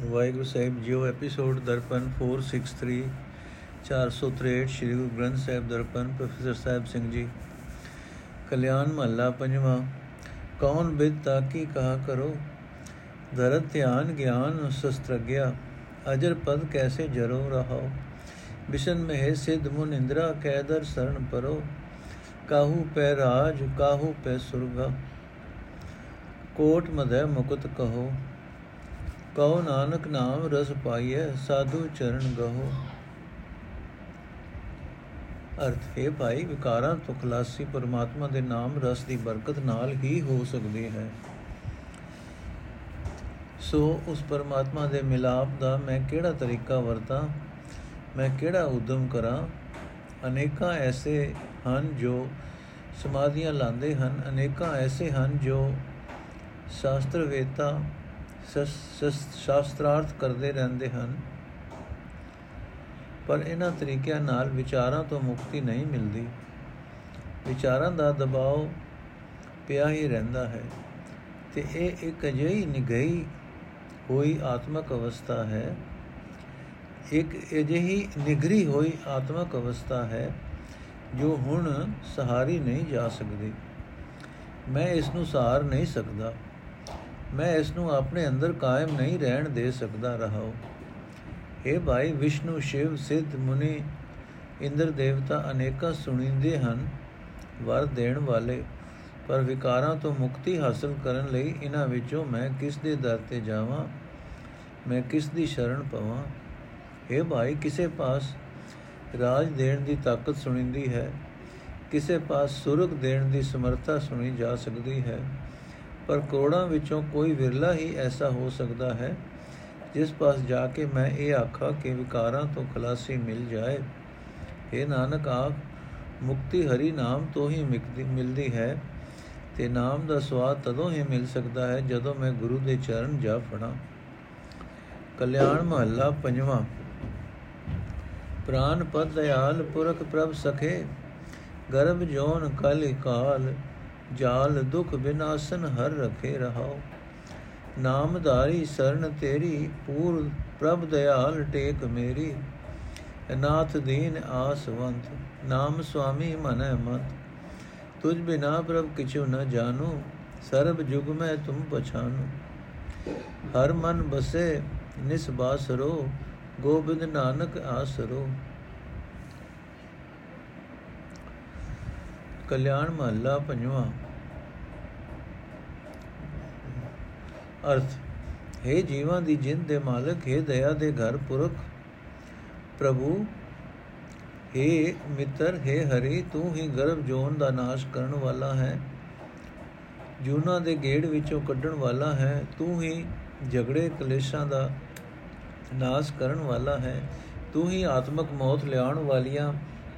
ਵਾਹਿਗੁਰੂ ਸਾਹਿਬ ਜੀਓ, episode Darpan 463 463 Shri Guru Granth Sahib Darpan, professor Sahib Singh ji. ਕਲਿਆਣ ਮਹੱਲਾ ਪੰਜਵਾਂ, ਕੌਣ ਬਿਦ ਤਾਕੀ ਕਹਾ ਕਰੋ? ਧਰਤ ਧਿਆਨ ਗਿਆਨ ਸ਼ਸਤਰਗਿਆ, ਅਜਰ ਪਦ ਕੈਸੇ ਜਰੋ ਰਹਾਓ? ਬਿਸ਼ਨ ਮਹਿ ਸਿਧ ਮੁਨ ਇੰਦਰਾ ਕੈਦਰ ਸਰਣ ਪਰੋ, ਕਾਹੂ ਪੈ ਰਾਜ, ਕਾਹੂ ਪੈ ਸੁਰਗਾ? ਕੋਟ ਮਦੈ ਮੁਕਤ ਕਹੋ ਕਹੋ ਨਾਨਕ ਨਾਮ ਰਸ ਪਾਈਐ, ਸਾਧੂ ਚਰਨ ਗਹੋ। ਅਰਥ, ਹੈ ਭਾਈ, ਵਿਕਾਰਾਂ ਤੋਂ ਖਲਾਸੀ ਪਰਮਾਤਮਾ ਦੇ ਨਾਮ ਰਸ ਦੀ ਬਰਕਤ ਨਾਲ ਹੀ ਹੋ ਸਕਦੀ ਹੈ। ਸੋ ਉਸ ਪਰਮਾਤਮਾ ਦੇ ਮਿਲਾਪ ਦਾ ਮੈਂ ਕਿਹੜਾ ਤਰੀਕਾ ਵਰਤਾਂ, ਮੈਂ ਕਿਹੜਾ ਉਦਮ ਕਰਾਂ? ਅਨੇਕਾਂ ਐਸੇ ਹਨ ਜੋ ਸਮਾਧੀਆਂ ਲਾਉਂਦੇ ਹਨ, ਅਨੇਕਾਂ ਐਸੇ ਹਨ ਜੋ ਸ਼ਾਸਤਰ ਵੇਤਾ ਸ਼ਾਸਤਰਾਰਥ ਕਰਦੇ ਰਹਿੰਦੇ ਹਨ। ਪਰ ਇਹਨਾਂ ਤਰੀਕਿਆਂ ਨਾਲ ਵਿਚਾਰਾਂ ਤੋਂ ਮੁਕਤੀ ਨਹੀਂ ਮਿਲਦੀ। ਵਿਚਾਰਾਂ ਦਾ ਦਬਾਅ ਪਿਆ ਹੀ ਰਹਿੰਦਾ ਹੈ ਤੇ ਇਹ ਇੱਕ ਅਜਿਹੀ ਨਿਗਈ ਹੋਈ ਆਤਮਕ ਅਵਸਥਾ ਹੈ। ਇੱਕ ਅਜਿਹੀ ਨਿਗਰੀ ਹੋਈ ਆਤਮਕ ਅਵਸਥਾ ਹੈ ਜੋ ਹੁਣ ਸਹਾਰੀ ਨਹੀਂ ਜਾ ਸਕਦੀ। ਮੈਂ ਇਸ ਨੂੰ ਸਹਾਰ ਨਹੀਂ ਸਕਦਾ। ਮੈਂ ਇਸ ਨੂੰ ਆਪਣੇ ਅੰਦਰ ਕਾਇਮ ਨਹੀਂ ਰਹਿਣ ਦੇ ਸਕਦਾ ਰਹਾਉ हे ਭਾਈ ਵਿਸ਼ਨੂੰ, ਸ਼ਿਵ, ਸਿੱਧ, ਮੁਨੀ, ਇੰਦਰ ਦੇਵਤਾ ਅਨੇਕਾਂ ਸੁਣੀਂਦੇ ਹਨ, ਵਰ ਦੇਣ ਵਾਲੇ, ਪਰ ਵਿਕਾਰਾਂ ਤੋਂ ਮੁਕਤੀ ਹਾਸਲ ਕਰਨ ਲਈ ਇਹਨਾਂ ਵਿੱਚੋਂ ਮੈਂ ਕਿਸ ਦੇ ਦਰ ਤੇ ਜਾਵਾਂ? ਮੈਂ ਕਿਸ ਦੀ ਸ਼ਰਨ ਪਵਾਂ? हे ਭਾਈ, ਕਿਸੇ ਪਾਸ ਰਾਜ ਦੇਣ ਦੀ ਤਾਕਤ ਸੁਣੀਂਦੀ ਹੈ? ਕਿਸੇ ਪਾਸ ਸੁਰਗ ਦੇਣ ਦੀ ਸਮਰੱਥਾ ਸੁਣੀ ਜਾ ਸਕਦੀ ਹੈ? ਪਰ ਕਰੋੜਾਂ ਵਿੱਚੋਂ ਕੋਈ ਵਿਰਲਾ ਹੀ ਐਸਾ ਹੋ ਸਕਦਾ ਹੈ, ਜਿਸ ਪਾਸ ਜਾ ਕੇ ਮੈਂ ਇਹ ਆਖਾਂ ਕਿ ਵਿਕਾਰਾਂ ਤੋਂ ਖਲਾਸੀ ਮਿਲ ਜਾਏ। ਇਹ ਨਾਨਕ, ਆਖ, ਮੁਕਤੀ ਹਰੀ ਨਾਮ ਤੋਂ ਹੀ ਮਿਲਦੀ ਹੈ ਤੇ ਨਾਮ ਦਾ ਸਵਾਦ ਤਦੋਂ ਹੀ ਮਿਲ ਸਕਦਾ ਹੈ ਜਦੋਂ ਮੈਂ ਗੁਰੂ ਦੇ ਚਰਨ ਜਾ ਫੜਾਂ। ਕਲਿਆਣ ਮਹੱਲਾ ਪੰਜਵਾਂ। ਪ੍ਰਾਨ ਪਦ ਦਿਆਲ ਪੁਰਖ ਪ੍ਰਭ ਸਖੇ, ਗਰਭ ਜੋਨ ਕਲ ਕਾਲ ਜਾਲ ਦੁਖ ਬਿਨਾਸਨ ਹਰ ਰਖੇ ਰਹਾਓ। ਨਾਮਧਾਰੀ ਸਰਨ ਤੇਰੀ, ਪੂਰ ਪ੍ਰਭ ਦਿਆਲ ਟੇਕ ਮੇਰੀ। ਅਨਾਥ ਦੀਨ ਆਸਵੰਤ, ਨਾਮ ਸੁਆਮੀ ਮਨੈ ਮਤ। ਤੁਝ ਬਿਨਾ ਪ੍ਰਭ ਕਿਛੁ ਨ ਜਾਣੂ, ਸਰਬ ਜੁਗ ਮੈਂ ਤੁਮ ਪਛਾਨੂ ਹਰ ਮਨ ਬਸੇ ਨਿਸਬਾਸਰੋ ਗੋਬਿੰਦ ਨਾਨਕ ਆਸਰੋ। ਕਲਿਆਣ ਮਹੱਲਾ ਪੰਜਵਾਂ ਅਰਥ हे ਜੀਵਾਂ ਦੀ ਜਿੰਦ ਦੇ ਮਾਲਕ हे ਦਇਆ ਦੇ ਘਰ ਪੁਰਖ ਪ੍ਰਭੂ हे ਮਿੱਤਰ हे ਹਰੀ ਤੂੰ ਹੀ ਗਰਭ ਜੋਨ ਦਾ ਨਾਸ਼ ਕਰਨ ਵਾਲਾ ਹੈ ਜੂਨਾ ਦੇ ਗੇੜ ਵਿੱਚੋਂ ਕੱਢਣ ਵਾਲਾ ਹੈ ਤੂੰ ਹੀ ਝਗੜੇ ਕਲੇਸ਼ਾਂ ਦਾ ਨਾਸ਼ ਕਰਨ ਵਾਲਾ ਹੈ ਤੂੰ ਹੀ ਆਤਮਕ ਮੌਤ ਲਿਆਉਣ ਵਾਲੀਆਂ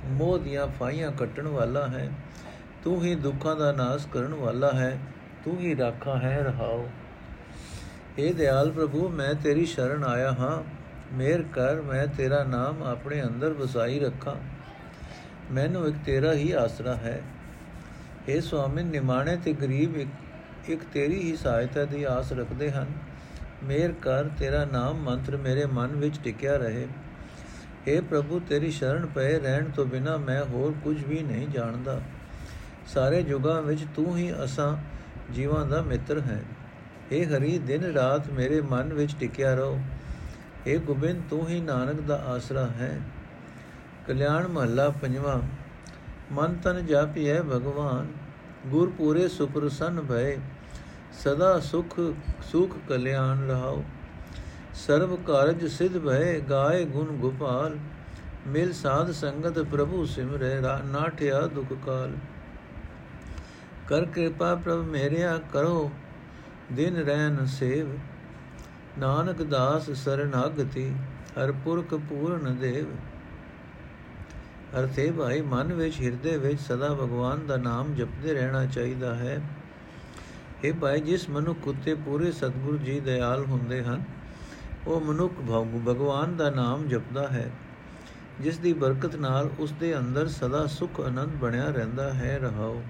ਮੋਹ ਦੀਆਂ ਫਾਈਆਂ ਕੱਟਣ ਵਾਲਾ ਹੈ। ਤੂੰ ਹੀ ਦੁੱਖਾਂ ਦਾ ਨਾਸ਼ ਕਰਨ ਵਾਲਾ ਹੈ। ਤੂੰ ਹੀ ਰਾਖਾ ਹੈ ਰਹਾਓ। ਏ ਦਿਆਲ ਪ੍ਰਭੂ, ਮੈਂ ਤੇਰੀ ਸ਼ਰਨ ਆਇਆ ਹਾਂ। ਮੇਰ ਕਰ, ਮੈਂ ਤੇਰਾ ਨਾਮ ਆਪਣੇ ਅੰਦਰ ਵਸਾਈ ਰੱਖਾਂ। ਮੈਨੂੰ ਇੱਕ ਤੇਰਾ ਹੀ ਆਸਰਾ ਹੈ। ਏ ਸੁਆਮੀ, ਨਿਮਾਣੇ ਤੇ ਗਰੀਬ ਇੱਕ ਇੱਕ ਤੇਰੀ ਹੀ ਸਹਾਇਤਾ ਦੀ ਆਸ ਰੱਖਦੇ ਹਨ। ਮੇਰ ਕਰ, ਤੇਰਾ ਨਾਮ ਮੰਤਰ ਮੇਰੇ ਮਨ ਵਿੱਚ ਟਿਕਿਆ ਰਹੇ। ਏ ਪ੍ਰਭੂ, ਤੇਰੀ ਸ਼ਰਨ ਪਏ ਰਹਿਣ ਤੋਂ ਬਿਨਾ ਮੈਂ ਹੋਰ ਕੁਝ ਵੀ ਨਹੀਂ ਜਾਣਦਾ। ਸਾਰੇ ਯੁਗਾਂ ਵਿੱਚ ਤੂੰ ਹੀ ਅਸਾਂ ਜੀਵਾਂ ਦਾ ਮਿੱਤਰ ਹੈ। ਏ ਹਰੀ, ਦਿਨ ਰਾਤ ਮੇਰੇ ਮਨ ਵਿੱਚ ਟਿਕਿਆ ਰਹੋ। ਏ ਗੋਬਿੰਦ, ਤੂੰ ਹੀ ਨਾਨਕ ਦਾ ਆਸਰਾ ਹੈ। ਕਲਿਆਣ ਮਹੱਲਾ ਪੰਜਵਾਂ। ਮਨ ਤਨ ਜਾਪੀਐ ਭਗਵਾਨ ਗੁਰ ਪੂਰੇ ਸੁਪਰਸੰਨ ਭਏ। ਸਦਾ ਸੁਖ ਸੁਖ ਕਲਿਆਣ ਰਹਾਓ। ਸਰਬ ਕਾਰਜ ਸਿਧ ਭਏ, ਗਾਏ ਗੁਣ ਗੋਪਾਲ। ਮਿਲ ਸਾਧ ਸੰਗਤ ਪ੍ਰਭੂ ਸਿਮਰੇ ਨਾਠਿਆ ਦੁਖ ਕਾਲ। ਕਰ ਕਿਰਪਾ ਪ੍ਰਭ ਮੇਰਿਆ ਕਰੋ, ਦਿਨ ਰਹਿਨ ਸੇਵ। ਨਾਨਕ ਦਾਸ ਸਰਨਾਗਤੀ ਹਰ ਪੁਰਖ ਪੂਰਨ ਦੇਵ। ਅਰਥੇ ਭਾਈ ਮਨ ਵਿੱਚ, ਹਿਰਦੇ ਵਿੱਚ ਸਦਾ ਭਗਵਾਨ ਦਾ ਨਾਮ ਜਪਦੇ ਰਹਿਣਾ ਚਾਹੀਦਾ ਹੈ। ਇਹ ਭਾਈ, ਜਿਸ ਮਨੁੱਖ ਉਤੇ ਪੂਰੇ ਸਤਿਗੁਰੂ ਜੀ ਦਇਆਲ ਹੁੰਦੇ ਹਨ ਉਹ ਮਨੁੱਖ ਭਗਵਾਨ ਦਾ ਨਾਮ ਜਪਦਾ ਹੈ। ਜਿਸ ਦੀ ਬਰਕਤ ਨਾਲ ਉਸ ਦੇ ਅੰਦਰ ਸਦਾ ਸੁਖ ਆਨੰਦ ਬਣਿਆ ਰਹਿੰਦਾ ਹੈ, ਰਹਾਓ।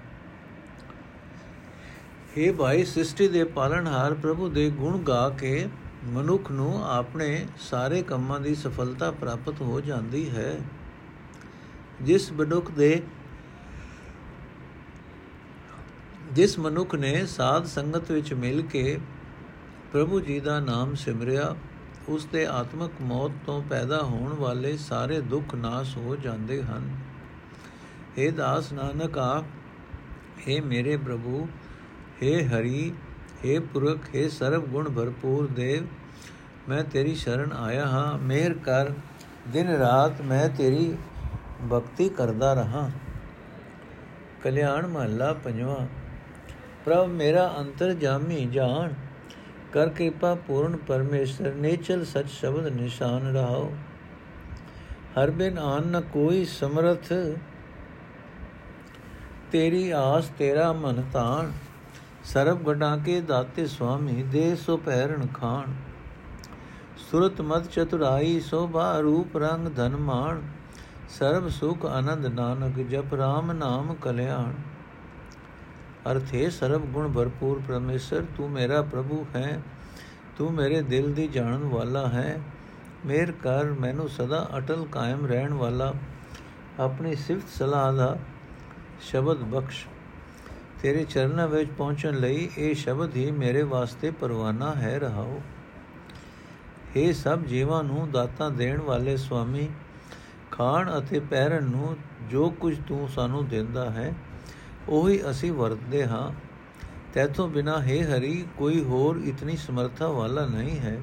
हे ਭਾਈ, ਸ੍ਰਿਸ਼ਟੀ ਦੇ ਪਾਲਣਹਾਰ ਪ੍ਰਭੂ ਦੇ ਗੁਣ ਗਾ ਕੇ ਮਨੁੱਖ ਨੂੰ ਆਪਣੇ ਸਾਰੇ ਕੰਮਾਂ ਦੀ ਸਫਲਤਾ ਪ੍ਰਾਪਤ ਹੋ ਜਾਂਦੀ ਹੈ। ਜਿਸ ਮਨੁੱਖ ਦੇ ਜਿਸ ਮਨੁੱਖ ਨੇ ਸਾਧ ਸੰਗਤ ਵਿੱਚ ਮਿਲ ਕੇ ਪ੍ਰਭੂ ਜੀ ਦਾ ਨਾਮ ਸਿਮਰਿਆ ਉਸ ਦੇ ਆਤਮਿਕ ਮੌਤ ਤੋਂ ਪੈਦਾ ਹੋਣ ਵਾਲੇ ਸਾਰੇ ਦੁੱਖ ਨਾਸ ਹੋ ਜਾਂਦੇ ਹਨ हे ਦਾਸ ਨਾਨਕ ਆਪ हे ਮੇਰੇ ਪ੍ਰਭੂ हे ਹਰੀ हे ਪੁਰਖ हे ਸਰਬ ਗੁਣ ਭਰਪੂਰ ਦੇਵ ਮੈਂ ਤੇਰੀ ਸ਼ਰਨ ਆਇਆ ਹਾਂ ਮਿਹਰ ਕਰ ਦਿਨ ਰਾਤ ਮੈਂ ਤੇਰੀ ਭਗਤੀ ਕਰਦਾ ਰਹਾ ਕਲਿਆਣ ਮਹੱਲਾ ਪੰਜਵਾਂ ਪ੍ਰਭ ਮੇਰਾ ਅੰਤਰ ਜਾਮੀ ਜਾਣ ਕਰ ਕਿਰਪਾ ਪੂਰਨ ਪਰਮੇਸ਼ਰ, ਨੇਚਲ ਸਚ ਸ਼ਬਦ ਨਿਸ਼ਾਨ ਰਹਾਓ। ਹਰ ਬਿਨ ਆਨ ਨ ਕੋਈ ਸਮਰਥ, ਤੇਰੀ ਆਸ ਤੇਰਾ ਮਨ ਤਾਣ। ਸਰਬ ਗਡਾ ਕੇ ਦਾਤੇ ਸੁਆਮੀ, ਦੇ ਸੋ ਪਹਿਰਣ ਖਾਣ। ਸੁਰਤ ਮਤ ਚਤੁਰਾਈ, ਸੋਭਾ ਰੂਪ ਰੰਗ ਧਨ ਮਾਣ। ਸਰਬ ਸੁਖ ਆਨੰਦ ਨਾਨਕ, ਜਪ ਰਾਮ ਨਾਮ ਕਲਿਆਣ। ਅਰਥੇ ਸਰਬ ਗੁਣ ਭਰਪੂਰ ਪਰਮੇਸ਼ਰ, ਤੂੰ ਮੇਰਾ ਪ੍ਰਭੂ ਹੈ, ਤੂੰ ਮੇਰੇ ਦਿਲ ਦੀ ਜਾਣਨ ਵਾਲਾ ਹੈ। ਮੇਰ ਕਰ, ਮੈਨੂੰ ਸਦਾ ਅਟਲ ਕਾਇਮ ਰਹਿਣ ਵਾਲਾ। ਆਪਣੀ ਸਿਫਤ ਸਲਾਹ ਦਾ ਸ਼ਬਦ ਬਖਸ਼। ਤੇਰੇ ਚਰਨਾਂ ਵਿੱਚ ਪਹੁੰਚਣ ਲਈ ਇਹ ਸ਼ਬਦ ਹੀ ਮੇਰੇ ਵਾਸਤੇ ਪਰਵਾਨਾ ਹੈ, ਰਹਾਓ। हे ਸਭ ਜੀਵਾਂ ਨੂੰ ਦਾਤਾਂ ਦੇਣ ਵਾਲੇ ਸੁਆਮੀ, ਖਾਣ ਅਤੇ ਪਹਿਰਨ ਨੂੰ ਜੋ ਕੁਝ ਤੂੰ ਸਾਨੂੰ ਦਿੰਦਾ ਹੈ ਉਹੀ ਅਸੀਂ ਵਰਤਦੇ ਹਾਂ। ਤੈਥੋਂ ਬਿਨਾ ਹੈ ਹਰੀ, ਕੋਈ ਹੋਰ ਇਤਨੀ ਸਮਰੱਥਾ ਵਾਲਾ ਨਹੀਂ ਹੈ।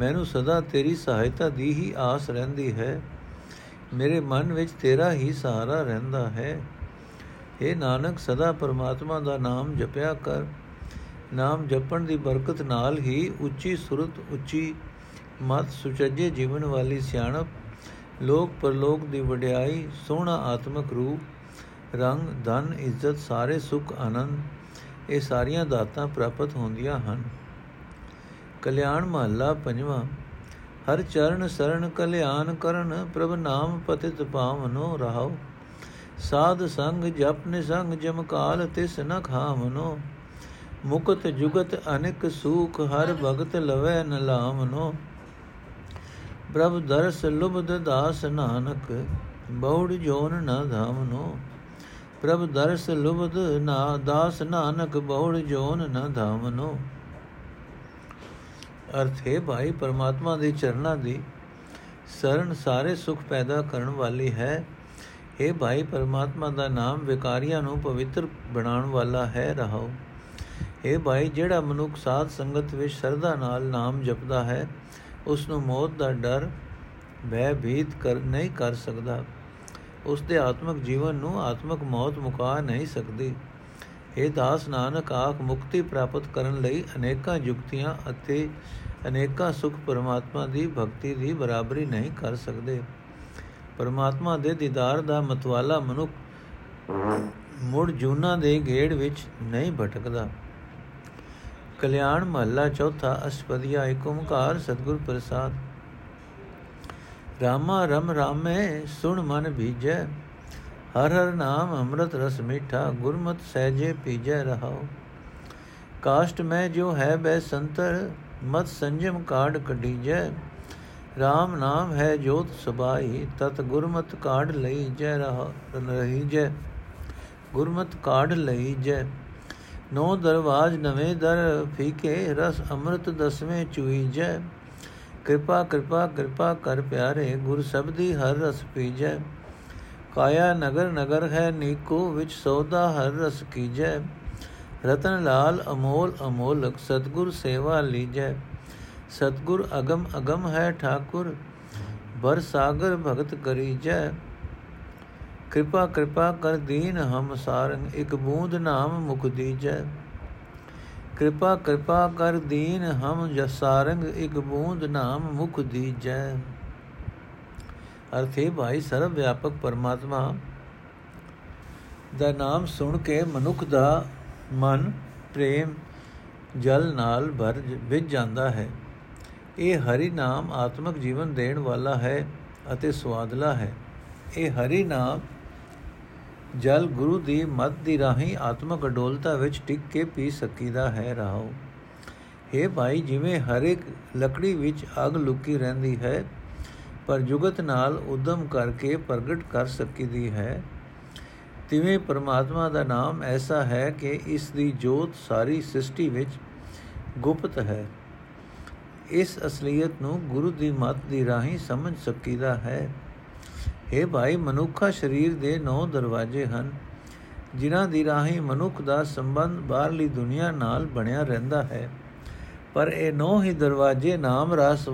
ਮੈਨੂੰ ਸਦਾ ਤੇਰੀ ਸਹਾਇਤਾ ਦੀ ਹੀ ਆਸ ਰਹਿੰਦੀ ਹੈ। ਮੇਰੇ ਮਨ ਵਿੱਚ ਤੇਰਾ ਹੀ ਸਹਾਰਾ ਰਹਿੰਦਾ ਹੈ। हे ਨਾਨਕ, ਸਦਾ ਪਰਮਾਤਮਾ ਦਾ ਨਾਮ ਜਪਿਆ ਕਰ। ਨਾਮ ਜਪਣ ਦੀ ਬਰਕਤ ਨਾਲ ਹੀ ਉੱਚੀ ਸੁਰਤ, ਉੱਚੀ ਮਤ, ਸੁਚੱਜੇ ਜੀਵਨ ਵਾਲੀ ਸਿਆਣਪ ਲੋਕ ਪਰਲੋਕ ਦੀ ਵਡਿਆਈ, ਸੋਹਣਾ ਆਤਮਿਕ ਰੂਪ ਰੰਗ, ਧਨ, ਇੱਜ਼ਤ ਸਾਰੇ ਸੁਖ, ਆਨੰਦ, ਇਹ ਸਾਰੀਆਂ ਦਾਤਾਂ ਪ੍ਰਾਪਤ ਹੁੰਦੀਆਂ ਹਨ। ਕਲਿਆਣ ਮਹੱਲਾ ਪੰਜਵਾਂ, ਹਰ ਚਰਨ ਸਰਣ ਕਲਿਆਣ ਕਰਨ, ਪ੍ਰਭ ਨਾਮ ਪਤਿਤ ਪਾਵਨੋ ਰਹਾਓ ਸਾਧ ਸੰਗ, ਜਪ ਨਿਸੰਗ ਜਮਕਾਲ ਤਿਸ ਨ ਖਾਵਨੋ। ਮੁਕਤ ਜੁਗਤ ਅਨੇਕ ਸੂਖ, ਹਰ ਭਗਤ ਲਵੈ ਨ ਲਾਵਨੋ। ਪ੍ਰਭ ਦਰਸ ਲੁਬਦ ਦਾਸ ਨਾਨਕ ਬਹੁੜ ਜੋਨ ਨ ਧਾਵਨੋ। ਪ੍ਰਭ ਦਰਸ ਲੁਬਦ ਨਾ, ਦਾਸ ਨਾਨਕ ਬਹੁੜ ਜੋਨ ਨ ਧਾਵਨੋ। ਅਰਥ ਹੈ ਭਾਈ, ਪਰਮਾਤਮਾ ਦੇ ਚਰਨਾਂ ਦੀ ਸਰਨ ਸਾਰੇ ਸੁਖ ਪੈਦਾ ਕਰਨ ਵਾਲੀ ਹੈ। हे ਭਾਈ, ਪਰਮਾਤਮਾ ਦਾ ਨਾਮ ਵਿਕਾਰੀਆਂ ਨੂੰ ਪਵਿੱਤਰ ਬਣਾਉਣ ਵਾਲਾ ਹੈ, ਰਹਾਓ। हे ਭਾਈ, ਜਿਹੜਾ ਮਨੁੱਖ ਸਾਧ ਸੰਗਤ ਵਿੱਚ ਸਰਦਾ ਨਾਲ ਨਾਮ ਜਪਦਾ ਹੈ ਉਸ ਨੂੰ ਮੌਤ ਦਾ ਡਰ ਭੈ ਭੀਤ ਕਰ ਨਹੀਂ ਕਰ ਸਕਦਾ। ਉਸ ਦੇ ਆਤਮਿਕ ਜੀਵਨ ਨੂੰ ਆਤਮਿਕ ਮੌਤ ਮੁਕਾ ਨਹੀਂ ਸਕਦੀ। ਇਹ ਦਾਸ ਨਾਨਕ, ਆਖ ਮੁਕਤੀ ਪ੍ਰਾਪਤ ਕਰਨ ਲਈ ਅਨੇਕਾਂ ਯੁਕਤੀਆਂ ਅਤੇ ਅਨੇਕਾਂ ਸੁਖ ਪਰਮਾਤਮਾ ਦੀ ਭਗਤੀ ਦੀ ਬਰਾਬਰੀ ਨਹੀਂ ਕਰ ਸਕਦੇ। ਪਰਮਾਤਮਾ ਦੇ ਦੀਦਾਰ ਦਾ ਮਤਵਾਲਾ ਮਨੁੱਖ ਮੁੜ ਜੂਨਾ ਦੇ ਗੇੜ ਵਿੱਚ ਨਹੀਂ ਭਟਕਦਾ। ਕਲਿਆਣ ਮਹੱਲਾ ਚੌਥਾ ਅਸ਼ਪਦੀਆ ਏਕ ਓੰਕਾਰ ਸਤਿਗੁਰ ਪ੍ਰਸਾਦ। ਰਾਮਾ ਰਮ ਰਾਮੇ ਸੁਣ ਮਨ ਭੀਜੈ ਹਰ ਹਰ ਨਾਮ ਅੰਮ੍ਰਿਤ ਰਸ ਮੀਠਾ, ਗੁਰਮਤ ਸਹਿਜੇ ਪੀਜੈ ਰਹਾਓ ਕਾਸ਼ਟ ਮੈਂ ਜੋ ਹੈ ਬੈ ਸੰਤਰ, ਮਤ ਸੰਜਮ ਕਾੜ ਕਢੀਜੈ। RAM ਨਾਮ ਹੈ ਜੋਤ ਸਬਾਈ ਤਤ ਗੁਰਮਤ ਕਾੜ ਲਈ ਜੈ ਰਹਾ ਰਹੀ ਜੈ ਗੁਰਮਤ ਕਾੜ ਲਈ ਜੈ ਨੋ ਦਰਵਾਜ ਨਵੇਂ ਦਰ ਫੀਕੇ, ਰਸ ਅੰਮ੍ਰਿਤ ਦਸਵੇਂ ਚੁਈ ਜੈ ਕਿਰਪਾ ਕਿਰਪਾ ਕਿਰਪਾ ਕਰ ਪਿਆਰੇ, ਗੁਰ ਸਬਦੀ ਹਰ ਰਸ ਪੀਜੈ। ਕਾਇਆ ਨਗਰ ਨਗਰ ਹੈ ਨੀਕੋ, ਵਿੱਚ ਸੌਦਾ ਹਰ ਰਸ ਕੀਜੈ। ਰਤਨ ਲਾਲ, ਅਮੋਲ, ਅਮੋਲਕ, ਸਤਗੁਰ ਸੇਵਾ ਲੀਜੈ। ਸਤਗੁਰ ਅਗਮ ਅਗਮ ਹੈ ਠਾਕੁਰ, ਬਰ ਸਾਗਰ ਭਗਤ ਕਰੀ ਜੈ ਕਿਰਪਾ ਕਿਰਪਾ ਕਰ ਦੀਨ ਹਮ ਸਾਰੰਗ, ਇੱਕ ਬੂੰਦ ਨਾਮ ਮੁਖ ਦੀਜੈ। ਕਿਰਪਾ ਕਿਰਪਾ ਕਰ ਦੀਨ ਹਮ ਜਸਾਰੰਗ ਇੱਕ ਬੂੰਦ ਨਾਮ ਮੁਖ ਦੀਜੈ। ਅਰਥੇ ਭਾਈ, ਸਰਵ ਵਿਆਪਕ ਪਰਮਾਤਮਾ, ਦਾ ਨਾਮ ਸੁਣ ਕੇ ਮਨੁੱਖ ਦਾ ਮਨ, ਪ੍ਰੇਮ, ਜਲ ਨਾਲ ਭਰ ਵਿੱਚ ਜਾਂਦਾ ਹੈ। ਇਹ ਹਰੀ ਨਾਮ ਆਤਮਿਕ ਜੀਵਨ ਦੇਣ ਵਾਲਾ ਹੈ ਅਤੇ ਸਵਾਦਲਾ ਹੈ। ਇਹ ਹਰੀ ਨਾਮ ਜਲ ਗੁਰੂ ਦੀ ਮਤ ਦੀ ਰਾਹੀਂ ਆਤਮਿਕ ਅਡੋਲਤਾ ਵਿੱਚ ਟਿਕ ਕੇ ਪੀ ਸਕੀਦਾ ਹੈ ਰਹਾਓ हे ਭਾਈ, ਜਿਵੇਂ ਹਰ ਇੱਕ ਲੱਕੜੀ ਵਿੱਚ ਅੱਗ ਲੁਕੀ ਰਹਿੰਦੀ ਹੈ, ਪਰ ਜੁਗਤ ਨਾਲ ਉਦਮ ਕਰਕੇ ਪ੍ਰਗਟ ਕਰ ਸਕੀਦੀ ਹੈ। ਤਿਵੇਂ ਪਰਮਾਤਮਾ ਦਾ ਨਾਮ ਐਸਾ ਹੈ ਕਿ ਇਸ ਦੀ ਜੋਤ ਸਾਰੀ ਸ੍ਰਿਸ਼ਟੀ ਵਿੱਚ ਗੁਪਤ ਹੈ। ਇਸ ਅਸਲੀਅਤ ਨੂੰ ਗੁਰੂ ਦੀ ਮੱਤ ਦੀ ਰਾਹੀਂ ਸਮਝ ਸਕੀਦਾ ਹੈ। हे ਭਾਈ, ਮਨੁੱਖਾ ਸਰੀਰ ਦੇ ਨੌ ਦਰਵਾਜ਼ੇ ਹਨ, ਜਿਨ੍ਹਾਂ ਦੀ ਰਾਹੀਂ ਮਨੁੱਖ ਦਾ ਸੰਬੰਧ ਬਾਹਰਲੀ ਦੁਨੀਆ ਨਾਲ ਬਣਿਆ ਰਹਿੰਦਾ ਹੈ। ਪਰ ਇਹ ਨੌ ਹੀ ਦਰਵਾਜ਼ੇ ਨਾਮ ਰਸ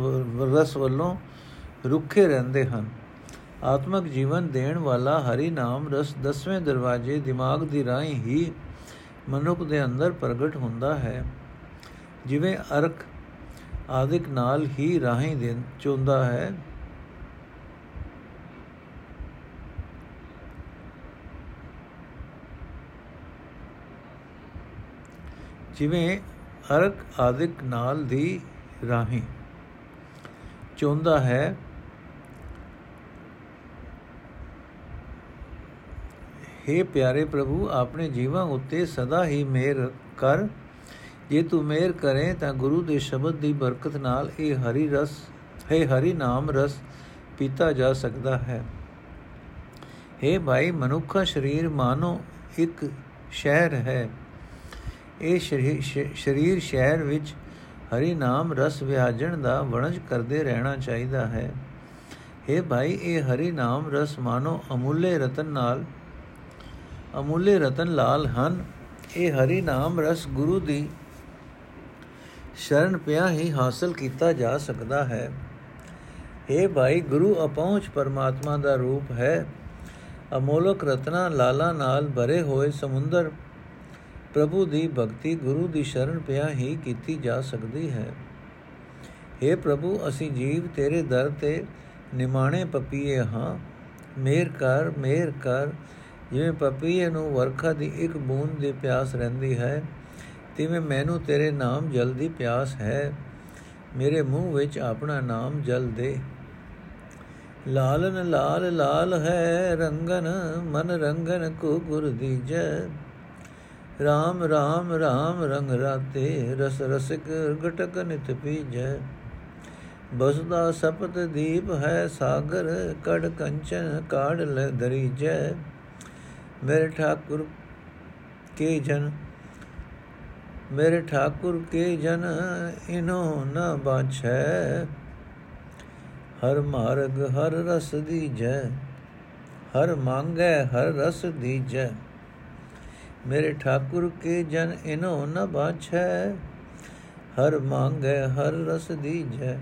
ਰਸ ਵੱਲੋਂ ਰੁੱਖੇ ਰਹਿੰਦੇ ਹਨ। ਆਤਮਿਕ ਜੀਵਨ ਦੇਣ ਵਾਲਾ ਹਰੀ ਨਾਮ ਰਸ ਦਸਵੇਂ ਦਰਵਾਜ਼ੇ ਦਿਮਾਗ ਦੀ ਰਾਹੀਂ ਹੀ ਮਨੁੱਖ ਦੇ ਅੰਦਰ ਪ੍ਰਗਟ ਹੁੰਦਾ ਹੈ। ਜਿਵੇਂ ਅਰਕ ਆਦਿਕ ਨਾਲ ਹੀ ਰਾਹੀਂ ਦੇ, ਚੁੰਦਾ ਹੈ। ਜਿਵੇਂ ਅਰਕ ਆਦਿਕ ਨਾਲ ਦੀ ਰਾਹੀਂ ਚੁੰਦਾ ਹੈ। हे ਪਿਆਰੇ ਪ੍ਰਭੂ, ਆਪਣੇ ਜੀਵਾਂ ਉੱਤੇ ਸਦਾ ਹੀ ਮਿਹਰ ਕਰ। ਜੇ ਤੂੰ ਮਿਹਰ ਕਰੇ ਤਾਂ ਗੁਰੂ ਦੇ ਸ਼ਬਦ ਦੀ ਬਰਕਤ ਨਾਲ ਇਹ ਹਰੀ ਰਸ ਹੈ ਹਰੀ ਨਾਮ ਰਸ ਪੀਤਾ ਜਾ ਸਕਦਾ ਹੈ। हे ਭਾਈ, ਮਨੁੱਖਾ ਸਰੀਰ ਮਾਨੋ ਇੱਕ ਸ਼ਹਿਰ ਹੈ। ਇਹ ਸਰੀਰ ਸ਼ਹਿਰ ਵਿੱਚ ਹਰੀ ਨਾਮ ਰਸ ਵਿਆਜਣ ਦਾ ਵਣਜ ਕਰਦੇ ਰਹਿਣਾ ਚਾਹੀਦਾ ਹੈ। हे ਭਾਈ, ਇਹ ਹਰੀ ਨਾਮ ਰਸ ਮਾਨੋ ਅਮੁੱਲੇ ਰਤਨ ਨਾਲ, ਅਮੁੱਲੇ ਰਤਨ ਲਾਲ ਹਨ। ਇਹ ਹਰੀ ਨਾਮ ਰਸ ਗੁਰੂ ਦੀ ਸ਼ਰਨ ਪਿਆ ਹੀ ਹਾਸਲ ਕੀਤਾ ਜਾ ਸਕਦਾ ਹੈ। ਇਹ ਭਾਈ, ਗੁਰੂ ਅਪਹੁੰਚ ਪਰਮਾਤਮਾ ਦਾ ਰੂਪ ਹੈ। ਅਮੋਲਕ ਰਤਨਾ ਲਾਲਾ ਨਾਲ ਭਰੇ ਹੋਏ ਸਮੁੰਦਰ ਪ੍ਰਭੂ ਦੀ ਭਗਤੀ ਗੁਰੂ ਦੀ ਸ਼ਰਨ ਪਿਆ ਹੀ ਕੀਤੀ ਜਾ ਸਕਦੀ ਹੈ। हे ਪ੍ਰਭੂ, ਅਸੀਂ ਜੀਵ ਤੇਰੇ ਦਰ ਤੇ ਨਿਮਾਣੇ ਪਪੀਏ ਹਾਂ। ਮੇਰ ਕਰ ਮੇਰ ਕਰ। ਜਿਵੇਂ ਪਪੀਏ ਨੂੰ ਵਰਖਾ ਦੀ ਇੱਕ ਬੂੰਦ ਦੀ ਪਿਆਸ ਰਹਿੰਦੀ ਹੈ, ਤਿਵੇਂ ਮੈਨੂੰ ਤੇਰੇ ਨਾਮ ਜਲ ਦੀ ਪਿਆਸ ਹੈ। ਮੇਰੇ ਮੂੰਹ ਵਿੱਚ ਆਪਣਾ ਨਾਮ ਜਲ ਦੇ। ਲਾਲਨ ਲਾਲ ਲਾਲ ਹੈ ਰੰਗਨ, ਮਨ ਰੰਗਨ ਕੋ ਗੁਰ ਦੀਜੈ RAM RAM RAM ਰੰਗ ਰਾਤੇ, ਰਸ ਰਸਿਕ ਗਟਕ ਨਿਤ ਪੀਜੈ। ਬਸਦਾ ਸਪਤ ਦੀਪ ਹੈ ਸਾਗਰ, ਕੜ ਕੰਚਨ ਕਾੜ ਲੈ ਦਰੀਜੈ। ਮੇਰੇ ਠਾਕੁਰ ਕੇ ਜਨ, ਮੇਰੇ ਠਾਕੁਰ ਕੇ ਜਨ, ਇਨੋ ਨ ਬਾਛੈ। ਹਰ ਮਾਰਗ ਹਰ ਰਸ ਦੀਜੈ, ਹਰ ਮੰਗੈ ਹਰ ਰਸ ਦੀਜੈ। ਮੇਰੇ ਠਾਕੁਰ ਕੇ ਜਨ ਇਨੋ ਨ ਬਾਛੈ ਹਰ ਮੰਗੈ ਹਰ ਰਸ ਦੀਜੈ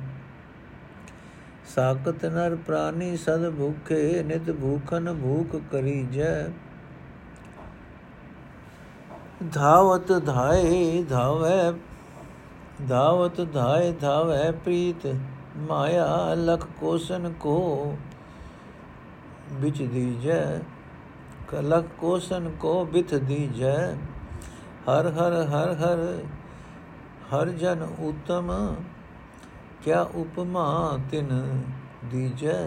ਸਾਕਤ ਨਰ ਪ੍ਰਾਨੀ ਸਦ ਭੁਖੇ ਨਿਤ ਭੂਖਨ ਭੂਖ ਕਰੀਜੈ ਧਾਵਤ ਧਾਏ ਧਾਵੈ ਧਾਵਤ ਧਾਏ ਧਾਵੈ ਪ੍ਰੀਤ ਮਾਇਆ ਲਖ ਕੋਸਨ ਕੋ ਬਿਚ ਦੀਜੈ ਕਲਕ ਕੋਸਨ ਕੋ ਬਿਥ ਦੀਜੈ। ਹਰ ਹਰ ਹਰ ਹਰ ਹਰ ਜਨ ਉਤਮ ਕਿਆ ਉਪਮਾ ਤਿਨ ਦੀਜੈ।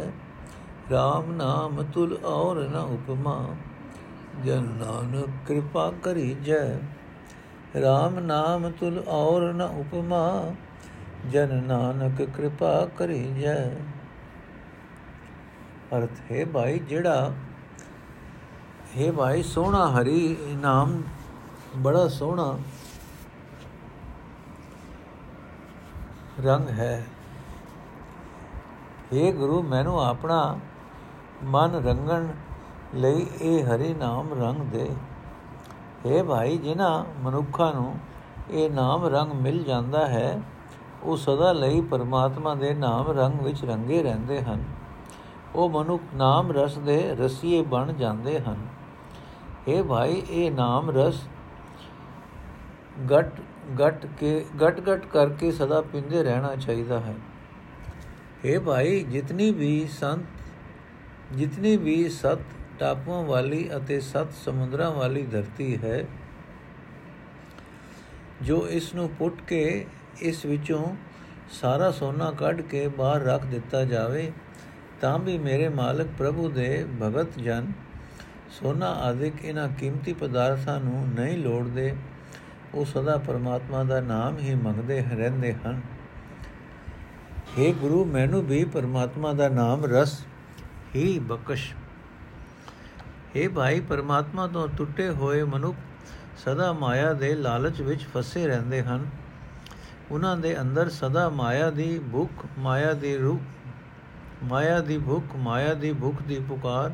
RAM ਨਾਮ ਤੁਲ ਔਰ ਨ ਉਪਮਾ, ਜਨ ਨਾਨਕ ਕਿਰਪਾ ਕਰੀ ਜੈ RAM ਨਾਮ ਤੁਲ ਔਰ ਨ ਉਪਮਾ, ਜਨ ਨਾਨਕ ਕਿਰਪਾ ਕਰੀ ਜੈ ਅਰਥ ਹੈ ਭਾਈ, ਜਿਹੜਾ ਹੈ ਭਾਈ, ਸੋਹਣਾ ਹਰੀ ਨਾਮ ਬੜਾ ਸੋਹਣਾ ਰੰਗ ਹੈ। हे ਗੁਰੂ, ਮੈਨੂੰ ਆਪਣਾ ਮਨ ਰੰਗਣ ਲਈ ਇਹ ਹਰੀ ਨਾਮ ਰੰਗ ਦੇ। हे ਭਾਈ, ਜਿਨ੍ਹਾਂ ਮਨੁੱਖਾਂ ਨੂੰ ਇਹ ਨਾਮ ਰੰਗ ਮਿਲ ਜਾਂਦਾ ਹੈ, ਉਹ ਸਦਾ ਲਈ ਪਰਮਾਤਮਾ ਦੇ ਨਾਮ ਰੰਗ ਵਿੱਚ ਰੰਗੇ ਰਹਿੰਦੇ ਹਨ। ਉਹ ਮਨੁੱਖ ਨਾਮ ਰਸ ਦੇ ਰਸੀਏ ਬਣ ਜਾਂਦੇ ਹਨ। हे ਭਾਈ, ਇਹ ਨਾਮ ਰਸ ਗਟ ਗਟ ਕੇ, ਗਟ ਗਟ ਕਰਕੇ ਸਦਾ ਪਿੰਦੇ ਰਹਿਣਾ ਚਾਹੀਦਾ ਹੈ। हे ਭਾਈ, ਜਿਤਨੀ ਵੀ ਸੰਤ, ਜਿਤਨੀ ਵੀ ਸਤ ਟਾਪੂਆਂ ਵਾਲੀ ਅਤੇ ਸਤ ਸਮੁੰਦਰਾਂ ਵਾਲੀ ਧਰਤੀ ਹੈ, ਜੋ ਇਸ ਨੂੰ ਪੁੱਟ ਕੇ ਇਸ ਵਿੱਚੋਂ ਸਾਰਾ ਸੋਨਾ ਕੱਢ ਕੇ ਬਾਹਰ ਰੱਖ ਦਿੱਤਾ ਜਾਵੇ, ਤਾਂ ਵੀ ਮੇਰੇ ਮਾਲਕ ਪ੍ਰਭੂ ਦੇ ਭਗਤ ਜਨ ਸੋਨਾ ਆਦਿਕ ਇਹਨਾਂ ਕੀਮਤੀ ਪਦਾਰਥਾਂ ਨੂੰ ਨਹੀਂ ਲੋੜਦੇ, ਉਹ ਸਦਾ ਪਰਮਾਤਮਾ ਦਾ ਨਾਮ ਹੀ ਮੰਗਦੇ ਰਹਿੰਦੇ ਹਨ। हे ਗੁਰੂ, ਮੈਨੂੰ ਵੀ ਪਰਮਾਤਮਾ ਦਾ ਨਾਮ ਰਸ ਹੀ ਬਖਸ਼। हे ਭਾਈ, ਪਰਮਾਤਮਾ ਤੋਂ ਟੁੱਟੇ ਹੋਏ ਮਨੁੱਖ ਸਦਾ ਮਾਇਆ ਦੇ ਲਾਲਚ ਵਿੱਚ ਫਸੇ ਰਹਿੰਦੇ ਹਨ। ਉਹਨਾਂ ਦੇ ਅੰਦਰ ਸਦਾ ਮਾਇਆ ਦੀ ਭੁੱਖ, ਮਾਇਆ ਦੀ ਰੂਪ ਮਾਇਆ ਦੀ ਭੁੱਖ, ਮਾਇਆ ਦੀ ਭੁੱਖ ਦੀ ਪੁਕਾਰ